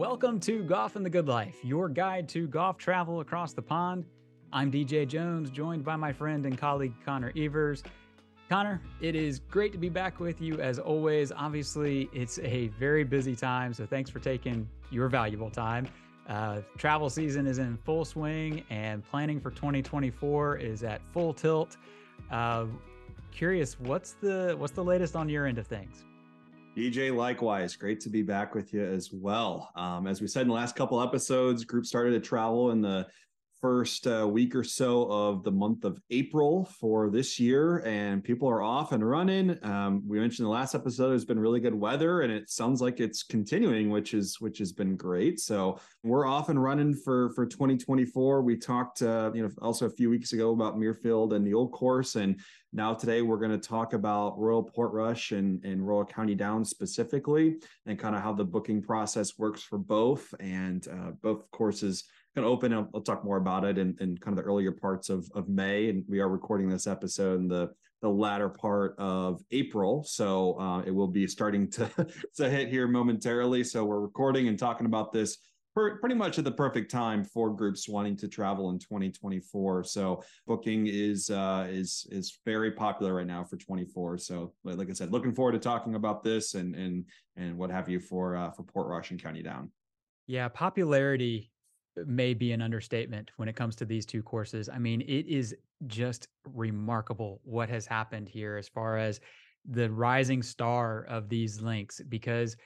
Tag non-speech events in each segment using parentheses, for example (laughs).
Welcome to Golf and the Good Life, your guide to golf travel across the pond. I'm DJ Jones, joined by my friend and colleague Connor Evers. Connor, it is great to be back with you as always. Obviously, it's a very busy time, so thanks for taking your valuable time. Uh, travel season is in full swing, and planning for 2024 is at full tilt. Uh, curious, what's the what's the latest on your end of things? DJ, likewise, great to be back with you as well. Um, as we said in the last couple episodes, group started to travel in the first uh, week or so of the month of April for this year, and people are off and running. Um, we mentioned the last episode there's been really good weather, and it sounds like it's continuing, which is which has been great. So we're off and running for for 2024. We talked, uh, you know, also a few weeks ago about Muirfield and the old course, and now today we're going to talk about Royal Portrush and and Royal County Down specifically, and kind of how the booking process works for both, and uh, both courses of open. I'll, I'll, talk more about it in, in kind of the earlier parts of, of May. And we are recording this episode in the, the latter part of April. So uh, it will be starting to, (laughs) to hit here momentarily. So we're recording and talking about this pretty much at the perfect time for groups wanting to travel in 2024. So booking is uh, is is very popular right now for 24. So like I said, looking forward to talking about this and and and what have you for uh, for Portrush and County Down. Yeah, popularity may be an understatement when it comes to these two courses. I mean, it is just remarkable what has happened here as far as the rising star of these links because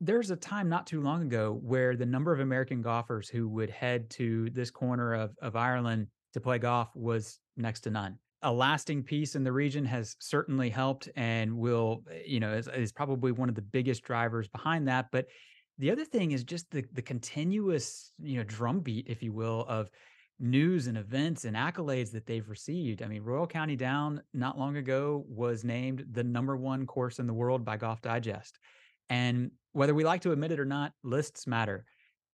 there's a time not too long ago where the number of American golfers who would head to this corner of, of Ireland to play golf was next to none. A lasting peace in the region has certainly helped and will, eh, you know, is, is probably one of the biggest drivers behind that. But the other thing is just the the continuous, you know, drumbeat, if you will, of news and events and accolades that they've received. I mean, Royal County Down not long ago was named the number one course in the world by Golf Digest. And whether we like to admit it or not, lists matter.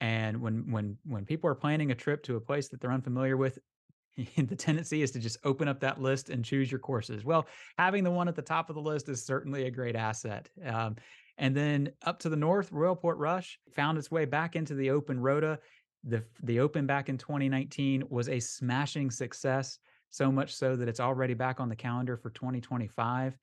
And when when when people are planning a trip to a place that they're unfamiliar with, (laughs) the tendency is to just open up that list and choose your courses. Well, having the one at the top of the list is certainly a great asset. Um, and then up to the north, Royal Portrush found its way back into the Open Rota. The, the Open back in 2019 was a smashing success, so much so that it's already back on the calendar for 2025.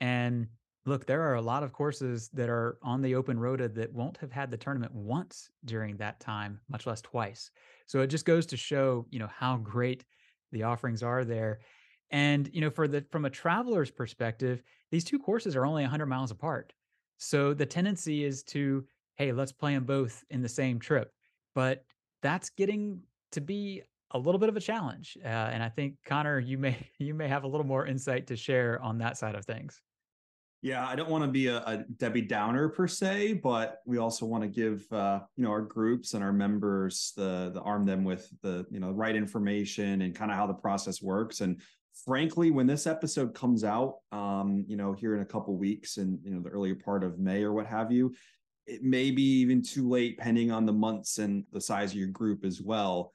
And look, there are a lot of courses that are on the Open Rota that won't have had the tournament once during that time, much less twice. So it just goes to show, you know, how great the offerings are there. And you know, for the from a traveler's perspective, these two courses are only 100 miles apart. So the tendency is to, hey, let's play them both in the same trip. But that's getting to be a little bit of a challenge. Uh, and I think Connor, you may (laughs) you may have a little more insight to share on that side of things. Yeah, I don't want to be a, a, Debbie Downer per se, but we also want to give uh, you know our groups and our members the the arm them with the you know right information and kind of how the process works. And frankly, when this episode comes out, um, you know, here in a couple weeks and you know the earlier part of May or what have you, it may be even too late, depending on the months and the size of your group as well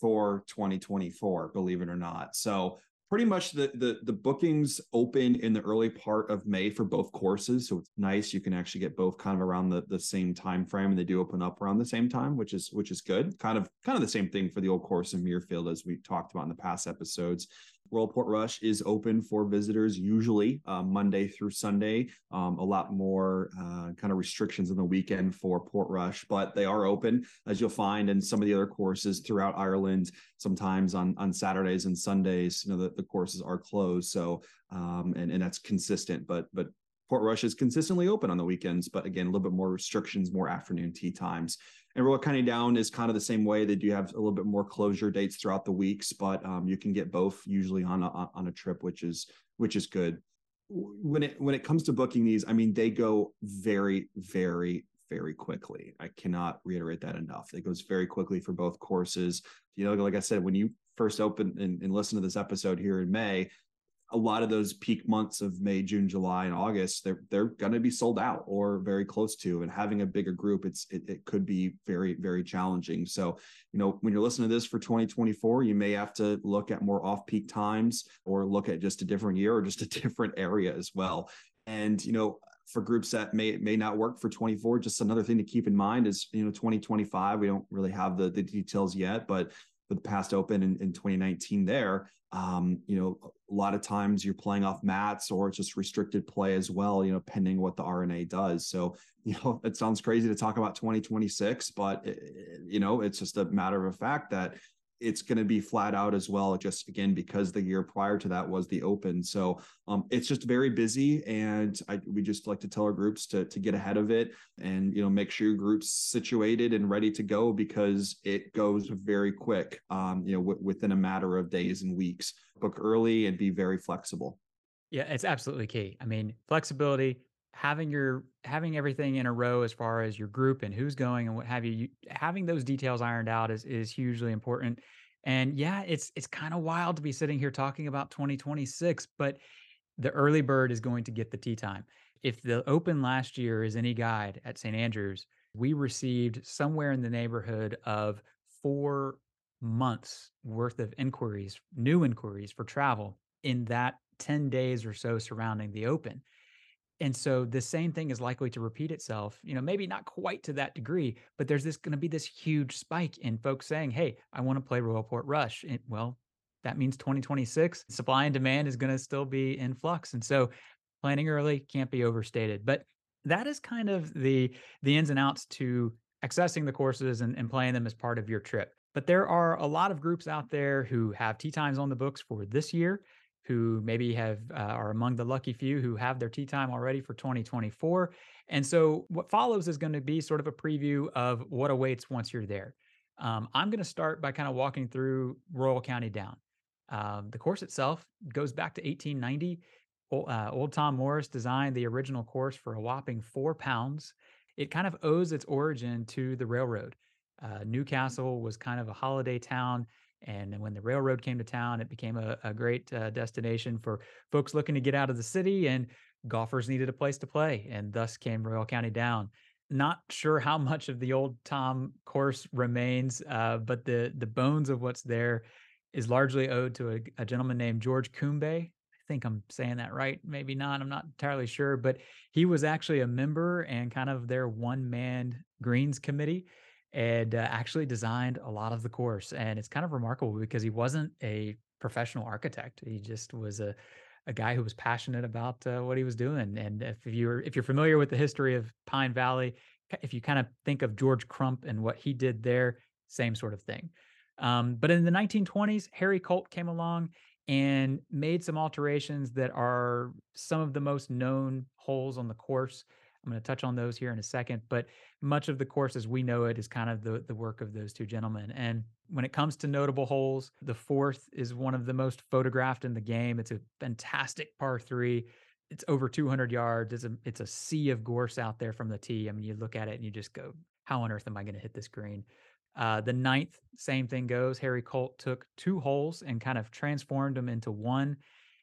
for 2024. Believe it or not, so pretty much the, the the bookings open in the early part of May for both courses. So it's nice you can actually get both kind of around the, the same time frame and they do open up around the same time, which is which is good. Kind of kind of the same thing for the old course in Muirfield as we talked about in the past episodes. Royal Portrush is open for visitors usually uh, Monday through Sunday. Um, a lot more uh, kind of restrictions on the weekend for Portrush, but they are open as you'll find in some of the other courses throughout Ireland. Sometimes on on Saturdays and Sundays, you know the, the courses are closed. So um, and and that's consistent, but but Portrush is consistently open on the weekends, but again, a little bit more restrictions, more afternoon tee times. And Royal County Down is kind of the same way. They do have a little bit more closure dates throughout the weeks, but um, you can get both usually on a on a trip, which is which is good. When it when it comes to booking these, I mean, they go very very very quickly. I cannot reiterate that enough. It goes very quickly for both courses. You know, like I said, when you first open and, and listen to this episode here in May, a lot of those peak months of May, June, July, and August, they're they're going to be sold out or very close to. And having a bigger group, it's it, it could be very very challenging. So, you know, when you're listening to this for 2024, you may have to look at more off peak times or look at just a different year or just a (laughs) different area as well. And you know, for groups that may may not work for 24 just another thing to keep in mind is you know 2025 we don't really have the the details yet but for the past open in, in 2019 there um, you know a lot of times you're playing off mats or it's just restricted play as well you know pending what the R&A does. So (laughs) you know it sounds crazy to talk about 2026 but it, you know it's just a matter of fact that it's going to be flat out as well just again because the year prior to that was the open. So um, it's just very busy and I, we just like to tell our groups to, to get ahead of it and you know make sure your groups situated and ready to go because it goes very quick um, you know w- within a matter of days and weeks. Book early and be very flexible. Yeah it's absolutely key. I mean flexibility having your having everything in a row as far as your group and who's going and what have you, you having those details ironed out is is hugely important. And yeah, it's it's kind of wild to be sitting here talking about 2026, but the early bird is going to get the tee time. If the open last year is any guide at St. Andrews, we received somewhere in the neighborhood of 4 months worth of inquiries, new inquiries for travel in that 10 days or so surrounding the open. And so the same thing is likely to repeat itself, you know, maybe not quite to that degree, but there's this going to be this huge spike in folks saying, Hey, I want to play Royal Portrush. And, well, that means 2026 supply and demand is going to still be in flux. And so planning early can't be overstated. But that is kind of the the ins and outs to accessing the courses and, and playing them as part of your trip. But there are a lot of groups out there who have tee times on the books for this year who maybe have uh, are among the lucky few who have their tee time already for 2024. And so what follows is going to be sort of a preview of what awaits once you're there. Um, I'm going to start by kind of walking through Royal County Down. Um, the course itself goes back to 1890. uh, old Tom Morris designed the original course for a whopping four pounds. It kind of owes its origin to the railroad. Uh, Newcastle was kind of a holiday town and when the railroad came to town, it became a, a great uh, destination for folks looking to get out of the city, and golfers needed a place to play. And thus came Royal County Down. Not sure how much of the old Tom course remains, uh, but the the bones of what's there is largely owed to a, a gentleman named George Combe. I think I'm saying that right. Maybe not. I'm not entirely sure, but he was actually a member and kind of their one man greens committee and uh, actually designed a lot of the course. And it's kind of remarkable because he wasn't a professional architect. He just was a a guy who was passionate about uh, what he was doing. And if you're if you're familiar with the history of Pine Valley, if you kind of think of George Crump and what he did there, same sort of thing. Um, but in the 1920s, Harry Colt came along and made some alterations that are some of the most known holes on the course. I'm going to touch on those here in a second, but much of the course as we know it is kind of the, the work of those two gentlemen. And when it comes to notable holes, the fourth is one of the most photographed in the game. It's a fantastic par three. It's over 200 yards. It's a it's a sea of gorse out there from the tee. I mean, you look at it and you just go, "How on earth am I going to hit this green?" Uh, the ninth, same thing goes. Harry Colt took two holes and kind of transformed them into one.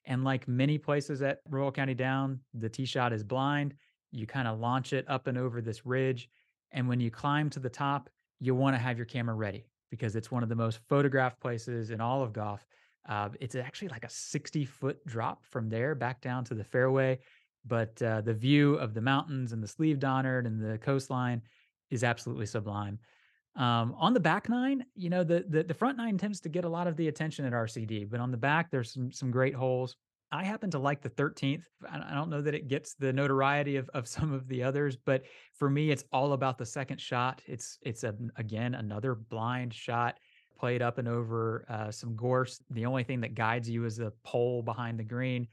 And like many places at Royal County Down, the tee shot is blind you kind of launch it up and over this ridge. And when you climb to the top, you want to have your camera ready because it's one of the most photographed places in all of golf. Uh, it's actually like a 60 foot drop from there back down to the fairway. But uh, the view of the mountains and the Slieve Donard and the coastline is absolutely sublime. Um, on the back nine, you know, the, the the front nine tends to get a lot of the attention at RCD, but on the back, there's some some great holes. I happen to like the 13th. I don't know that it gets the notoriety of, of (laughs) some of the others, but for me, it's all about the second shot. It's it's a, again another blind shot played up and over uh, some gorse. The only thing that guides you is the pole behind the green.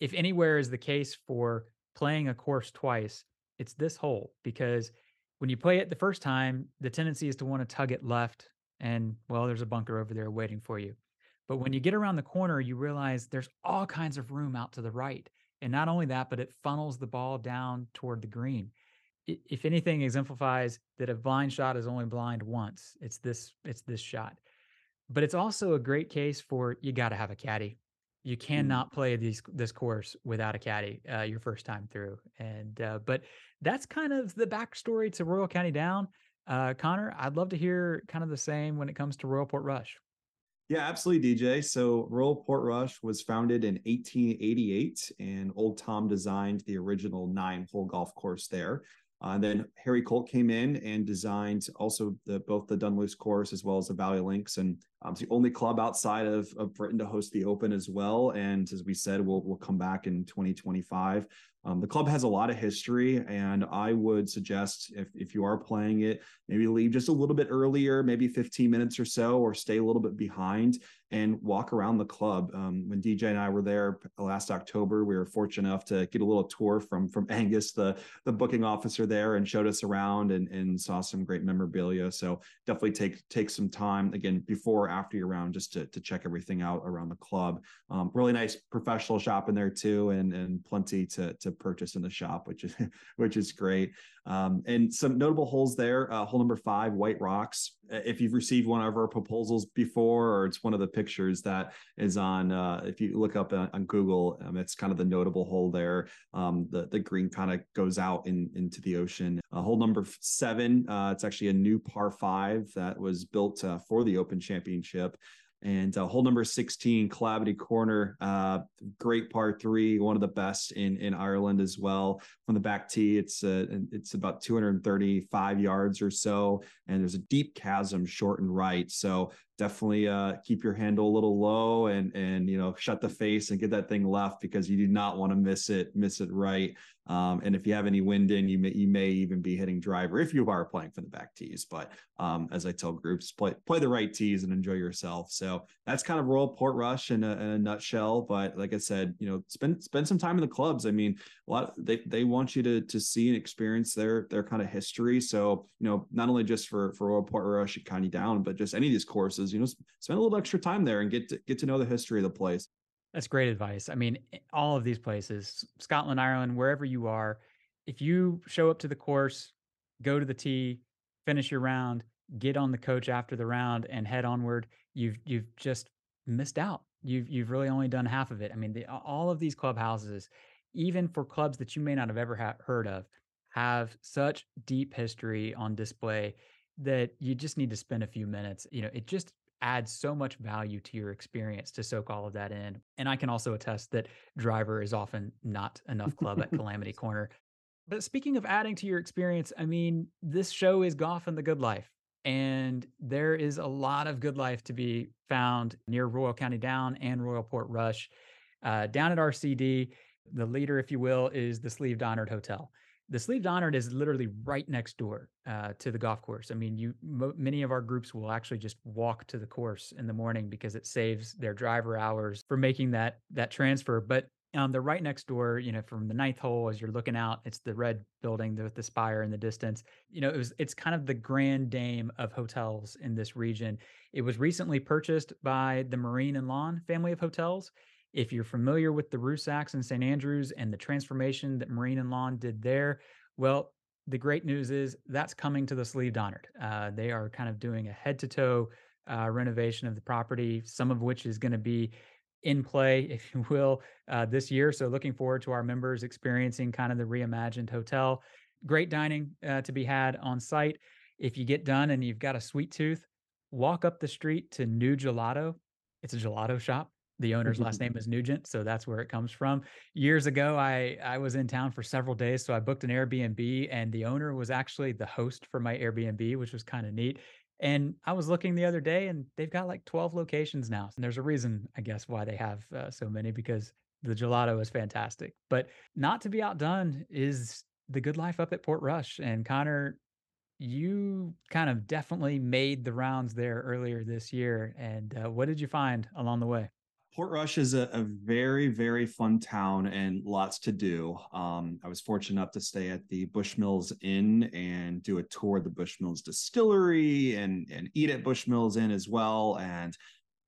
If anywhere is the case for playing a course twice, it's this hole because when you play it the first time, the tendency is to want to tug it left, and well, there's a bunker over there waiting for you. But when you get around the corner, you realize there's all kinds of room out to the right. And not only that, but it funnels the ball down toward the green. If anything exemplifies that a blind shot is only blind once, it's this it's this shot. But it's also a great case for you got to have a caddy. You mm. cannot play these this course without a caddy uh, your first time through. And uh, but that's kind of the backstory to Royal County Down. Uh, Connor, I'd love to hear kind of the same when it comes to Royal Portrush. Yeah, absolutely, DJ. So Royal Portrush was founded in 1888, and Old Tom designed the original nine hole golf course there. Uh, then Harry Colt came in and designed also the both the Dunluce course as well as the Valley Links, and um, it's the only club outside of, of Britain to host the Open as well. And as we said, we'll we'll come back in 2025. Um, the club has a lot of history, and I would suggest if if you are playing it, maybe leave just a little bit earlier, maybe 15 minutes or so, or stay a little bit behind and walk around the club. Um, when DJ and I were there last October, we were fortunate enough to get a little tour from from Angus, the the booking officer there, and showed us around and and saw some great memorabilia. So definitely take take some time again before after your round just to to check everything out around the club. Um, really nice professional shop in there too, and and plenty to to purchase in the shop, which is (laughs) which is great. Um, and some notable holes there. Uh, hole number five, White Rocks. If you've received one of our proposals before, or it's one of the pictures that is on, uh, if you look up on, on Google, um, it's kind of the notable hole there. Um, the the green kind of goes out in, into the ocean. Uh, hole number seven, uh, it's actually a new par five that was built uh, for the Open Championship. And uh, hole number 16, Calamity Corner, uh, great par three, one of the best in in Ireland as well. From the back tee, it's uh, it's about 235 yards or so, and there's a deep chasm short and right. So definitely uh, keep your handle a little low and and you know shut the face and get that thing left because you do not want to miss it miss it right. Um, and if you have any wind in, you may you may even be hitting driver if you are playing for the back tees. But um, as I tell groups, play play the right tees and enjoy yourself. So that's kind of Royal Portrush in a, in a nutshell. But like I said, you know, spend spend some time in the clubs. I mean, a lot they they want you to to see and experience their their kind of history. So you know, not only just for for Royal Portrush at County Down, but just any of these courses, you know, spend a little extra time there and get to get to know the history of the place. That's great advice. I mean, eh, all of these places, Scotland, Ireland, wherever you are, if you show up to the course, go to the tee, finish your round, get on the coach after the round and head onward, you've you've just missed out. You've you've really only done half of it. I mean, the, all of these clubhouses, even for clubs that you may not have ever ha- heard of, have such deep history on display that you just need to spend a few minutes. You know, it just adds so much value to your experience to soak all of that in. And I can also attest that driver is often not enough club at (laughs) Calamity Corner. But speaking of adding to your experience, I mean, this show is Golf and the Good Life. And there is a lot of good life to be found near Royal County Down and Royal Portrush. Uh, down at RCD, the leader, if you will, is the Slieve Donard Hotel the Slieve Donard is literally right next door uh, to the golf course. I mean, you many of our groups will actually just walk to the course in the morning because it saves their driver hours for making that that transfer. But um, they're right next door. You know, from the ninth hole as you're looking out, it's the red building with the spire in the distance. You know, it was it's kind of the grand dame of hotels in this region. It was recently purchased by the Marine and Lawn family of hotels if you're familiar with the Rusacks and St. Andrews and the transformation that Marine and Lawn did there, well, the great news is that's coming to the Slieve Donard. Uh, they are kind of doing a head to toe uh, renovation of the property, some of which is going to be in play, (laughs) if you will, uh, this year. So, looking forward to our members experiencing kind of the reimagined hotel. Great dining uh, to be had on site. If you get done and you've got a sweet tooth, walk up the street to Nugelato. It's a gelato shop the owner's last (laughs) name is Nugent, so that's where it comes from. Years ago, I I was in town for several days, so I booked an Airbnb, and the owner was actually the host for my Airbnb, which was kind of neat. And I was looking the other day, and they've got like 12 locations now. And there's a reason, I guess, why they have uh, so many because the gelato is fantastic. But not to be outdone is the good life up at Portrush, And Connor, you kind of definitely made the rounds there earlier this year. And uh, what did you find along the way? Portrush is a, a, very, very fun town and lots to do. Um, I was fortunate enough to stay at the Bushmills Inn and do a tour of the Bushmills distillery and, and eat at Bushmills Inn as well. And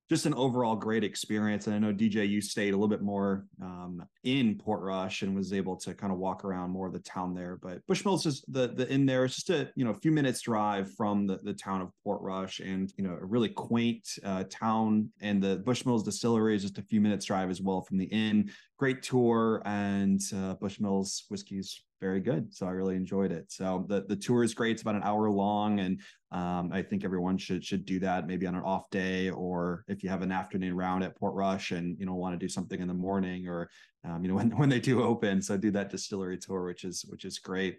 just an overall great experience. And I know DJ, you stayed a little bit more um, in Portrush and was able to kind of walk around more of the town there. But Bushmills is the the inn there. It's just a you know a few minutes drive from the, the town of Portrush, and you know a really quaint uh, town. And the Bushmills distillery is just a few minutes drive as well from the inn great tour, and uh, Bushmills whiskey's very good. So I really enjoyed it. So the the tour is great. It's about an hour long, and um, I think everyone should should do that maybe on an off day, or if you have an afternoon round at Portrush and you know want to do something in the morning, or um, you know (laughs) when when they do open. So do that distillery tour, which is which is great.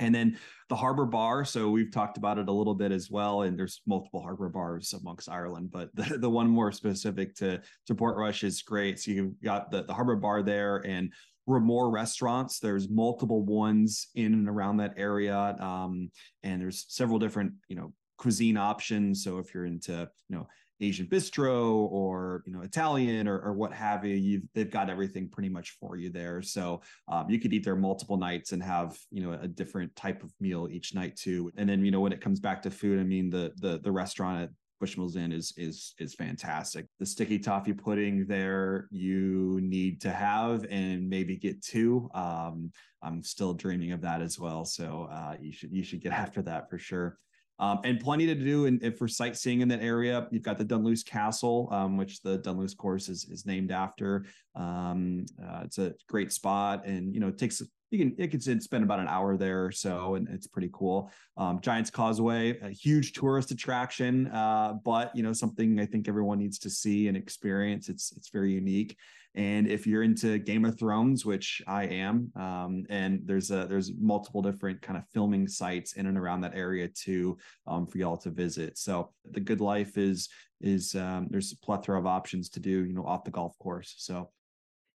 And then the harbor bar. So we've talked about it a little bit as well. And there's multiple harbor bars amongst Ireland, but the, the one more specific to, to Portrush is great. So you've got the, the harbor bar there and Ramore restaurants. There's multiple ones in and around that area. Um, and there's several different, you know, cuisine options. So if you're into, you know, Asian bistro or you know Italian or, or what have you. You've they've got everything pretty much for you there. So um, you could eat there multiple nights and have you know a different type of meal each night too. And then you know when it comes back to food, I mean the the the restaurant at Bushmills Inn is is is fantastic. The sticky toffee pudding there you need to have and maybe get two. Um, I'm still dreaming of that as well. So uh, you should you should get (laughs) after that for sure. Um, and plenty to do and, for sightseeing in that area. You've got the Dunluce Castle, um, which the Dunluce course is, is named after. Um, uh, it's a great spot, and you know it takes you can it can spend about an hour there or so, and it's pretty cool. Um, Giants Causeway, a huge tourist attraction, uh, but you know something I think everyone needs to see and experience. It's it's very unique. And if you're into Game of Thrones, which I am, um, and there's a there's multiple different kind of filming sites in and around that area too um, for y'all to visit. So the Good Life is is um, there's a plethora of options to do, you know, off the golf course. So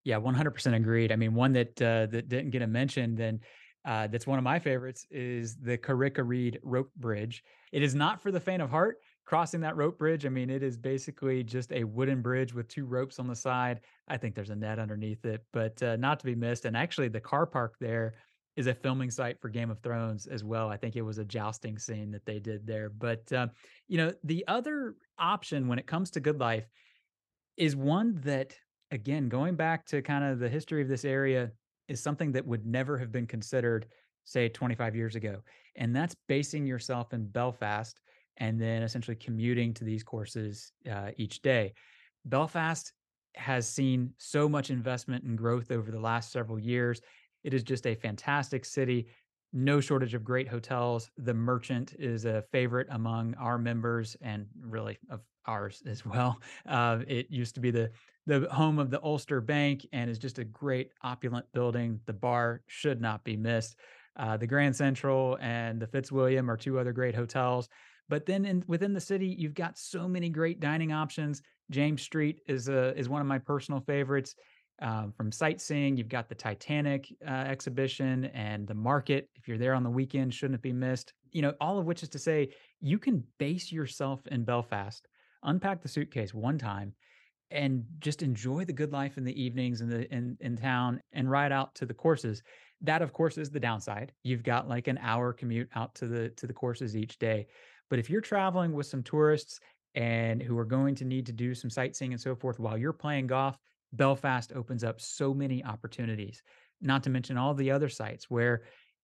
yeah, 100% agreed. I mean, one that uh, that didn't get a mention, then uh, that's one of my favorites is the Carrick Reed rope bridge. It is not for the faint of heart crossing that rope bridge. I mean, it is basically just a wooden bridge with two ropes on the side. I think there's a net underneath it, but uh, not to be missed. And actually, the car park there is a filming site for Game of Thrones as well. I think it was a jousting scene that they did there. But, uh, you know, the other option when it comes to Good Life is one that, again, going back to kind of the history of this area, is something that would never have been considered, say, 25 years ago. And that's basing yourself in Belfast and then essentially commuting to these courses uh, each day. Belfast has seen so much investment and growth over the last several years. It is just a fantastic city, no shortage of great hotels. The Merchant is a favorite among our members and really of ours (laughs) as well. Uh, it used to be the the home of the Ulster Bank and is just a great opulent building. The bar should not be missed. Uh, the Grand Central and the Fitzwilliam are two other great hotels. But then in, within the city, you've got so many great dining options. James Street is a, is one of my personal favorites. Um, from sightseeing, you've got the Titanic uh, exhibition and the market. If you're there on the weekend, shouldn't be missed. You know, all of which is to say, you can base yourself in Belfast, unpack the suitcase one time, and just enjoy the good life in the evenings in the in in town and ride out to the courses. That, of course, is the downside. You've got like an hour commute out to the to the courses each day. But if you're traveling with some tourists and who are going to need to do some sightseeing and so forth while you're playing golf, Belfast opens up so many opportunities. Not to mention all the other sites where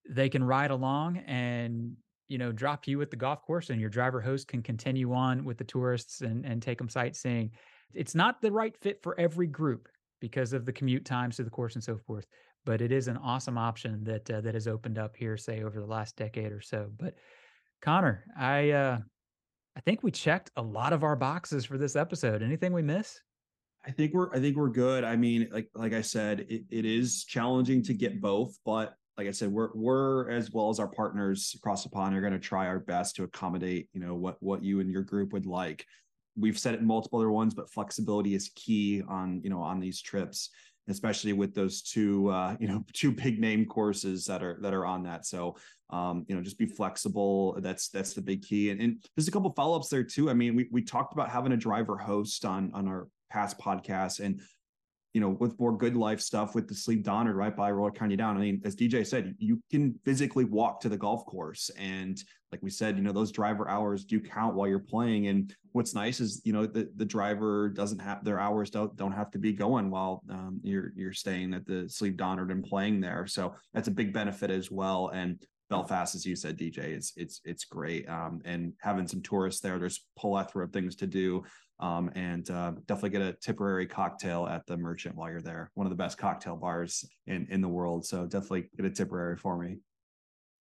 they can ride along and you know drop you at the golf course and your driver host can continue on with the tourists and and take them sightseeing. It's not the right fit for every group because of the commute times to the course and so forth, but it is an awesome option that uh, that has opened up here say over the last decade or so. But Connor, I uh I think we checked a lot of our boxes for this episode. Anything we miss? I think we're I think we're good. I mean, like like I said, it, it is challenging to get both, but like I said, we're we're as well as our partners across the pond are going to try our best to accommodate, you know, what what you and your group would like. We've said it in multiple other ones, but flexibility is key on, you know, on these trips especially with those two uh, (laughs) you know two big name courses that are that are on that so um, you know just be flexible that's that's the big key and, and there's a couple follow-ups there too i mean we, we talked about having a driver host on on our past podcasts and you know, with more good life stuff with the Slieve Donard right by Royal County Down. I mean, as DJ said, you can physically walk to the golf course. And like we said, you know, those driver hours do count while you're playing. And what's nice is, you know, the, the driver doesn't have their hours don't, don't have to be going while um, you're you're staying at the Slieve Donard and playing there. So that's a big benefit as well. And Belfast, as you said, DJ, it's it's it's great. Um, and having some tourists there, there's plethora of things to do. Um, and uh, definitely get a Tipperary cocktail at the Merchant while you're there. One of the best cocktail bars in in the world. So definitely get a Tipperary for me.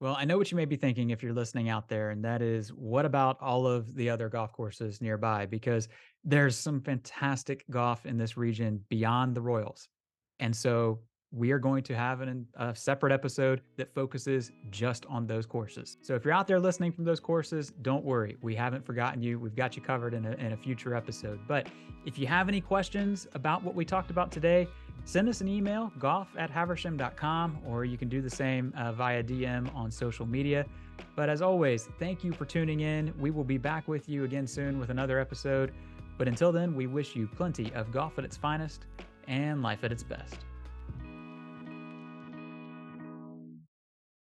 Well, I know what you may be thinking if you're listening out there, and that is what about all of the other golf courses nearby? Because there's some fantastic golf in this region beyond the Royals. And so we are going to have an, a separate episode that focuses just on those courses. So if you're out there listening from those courses, don't worry. We haven't forgotten you. We've got you covered in a, in a future episode. But if you have any questions about what we talked about today, send us an email, golf at haversham.com, or you can do the same uh, via DM on social media. But as always, thank you for tuning in. We will be back with you again soon with another episode. But until then, we wish you plenty of golf at its finest and life at its best.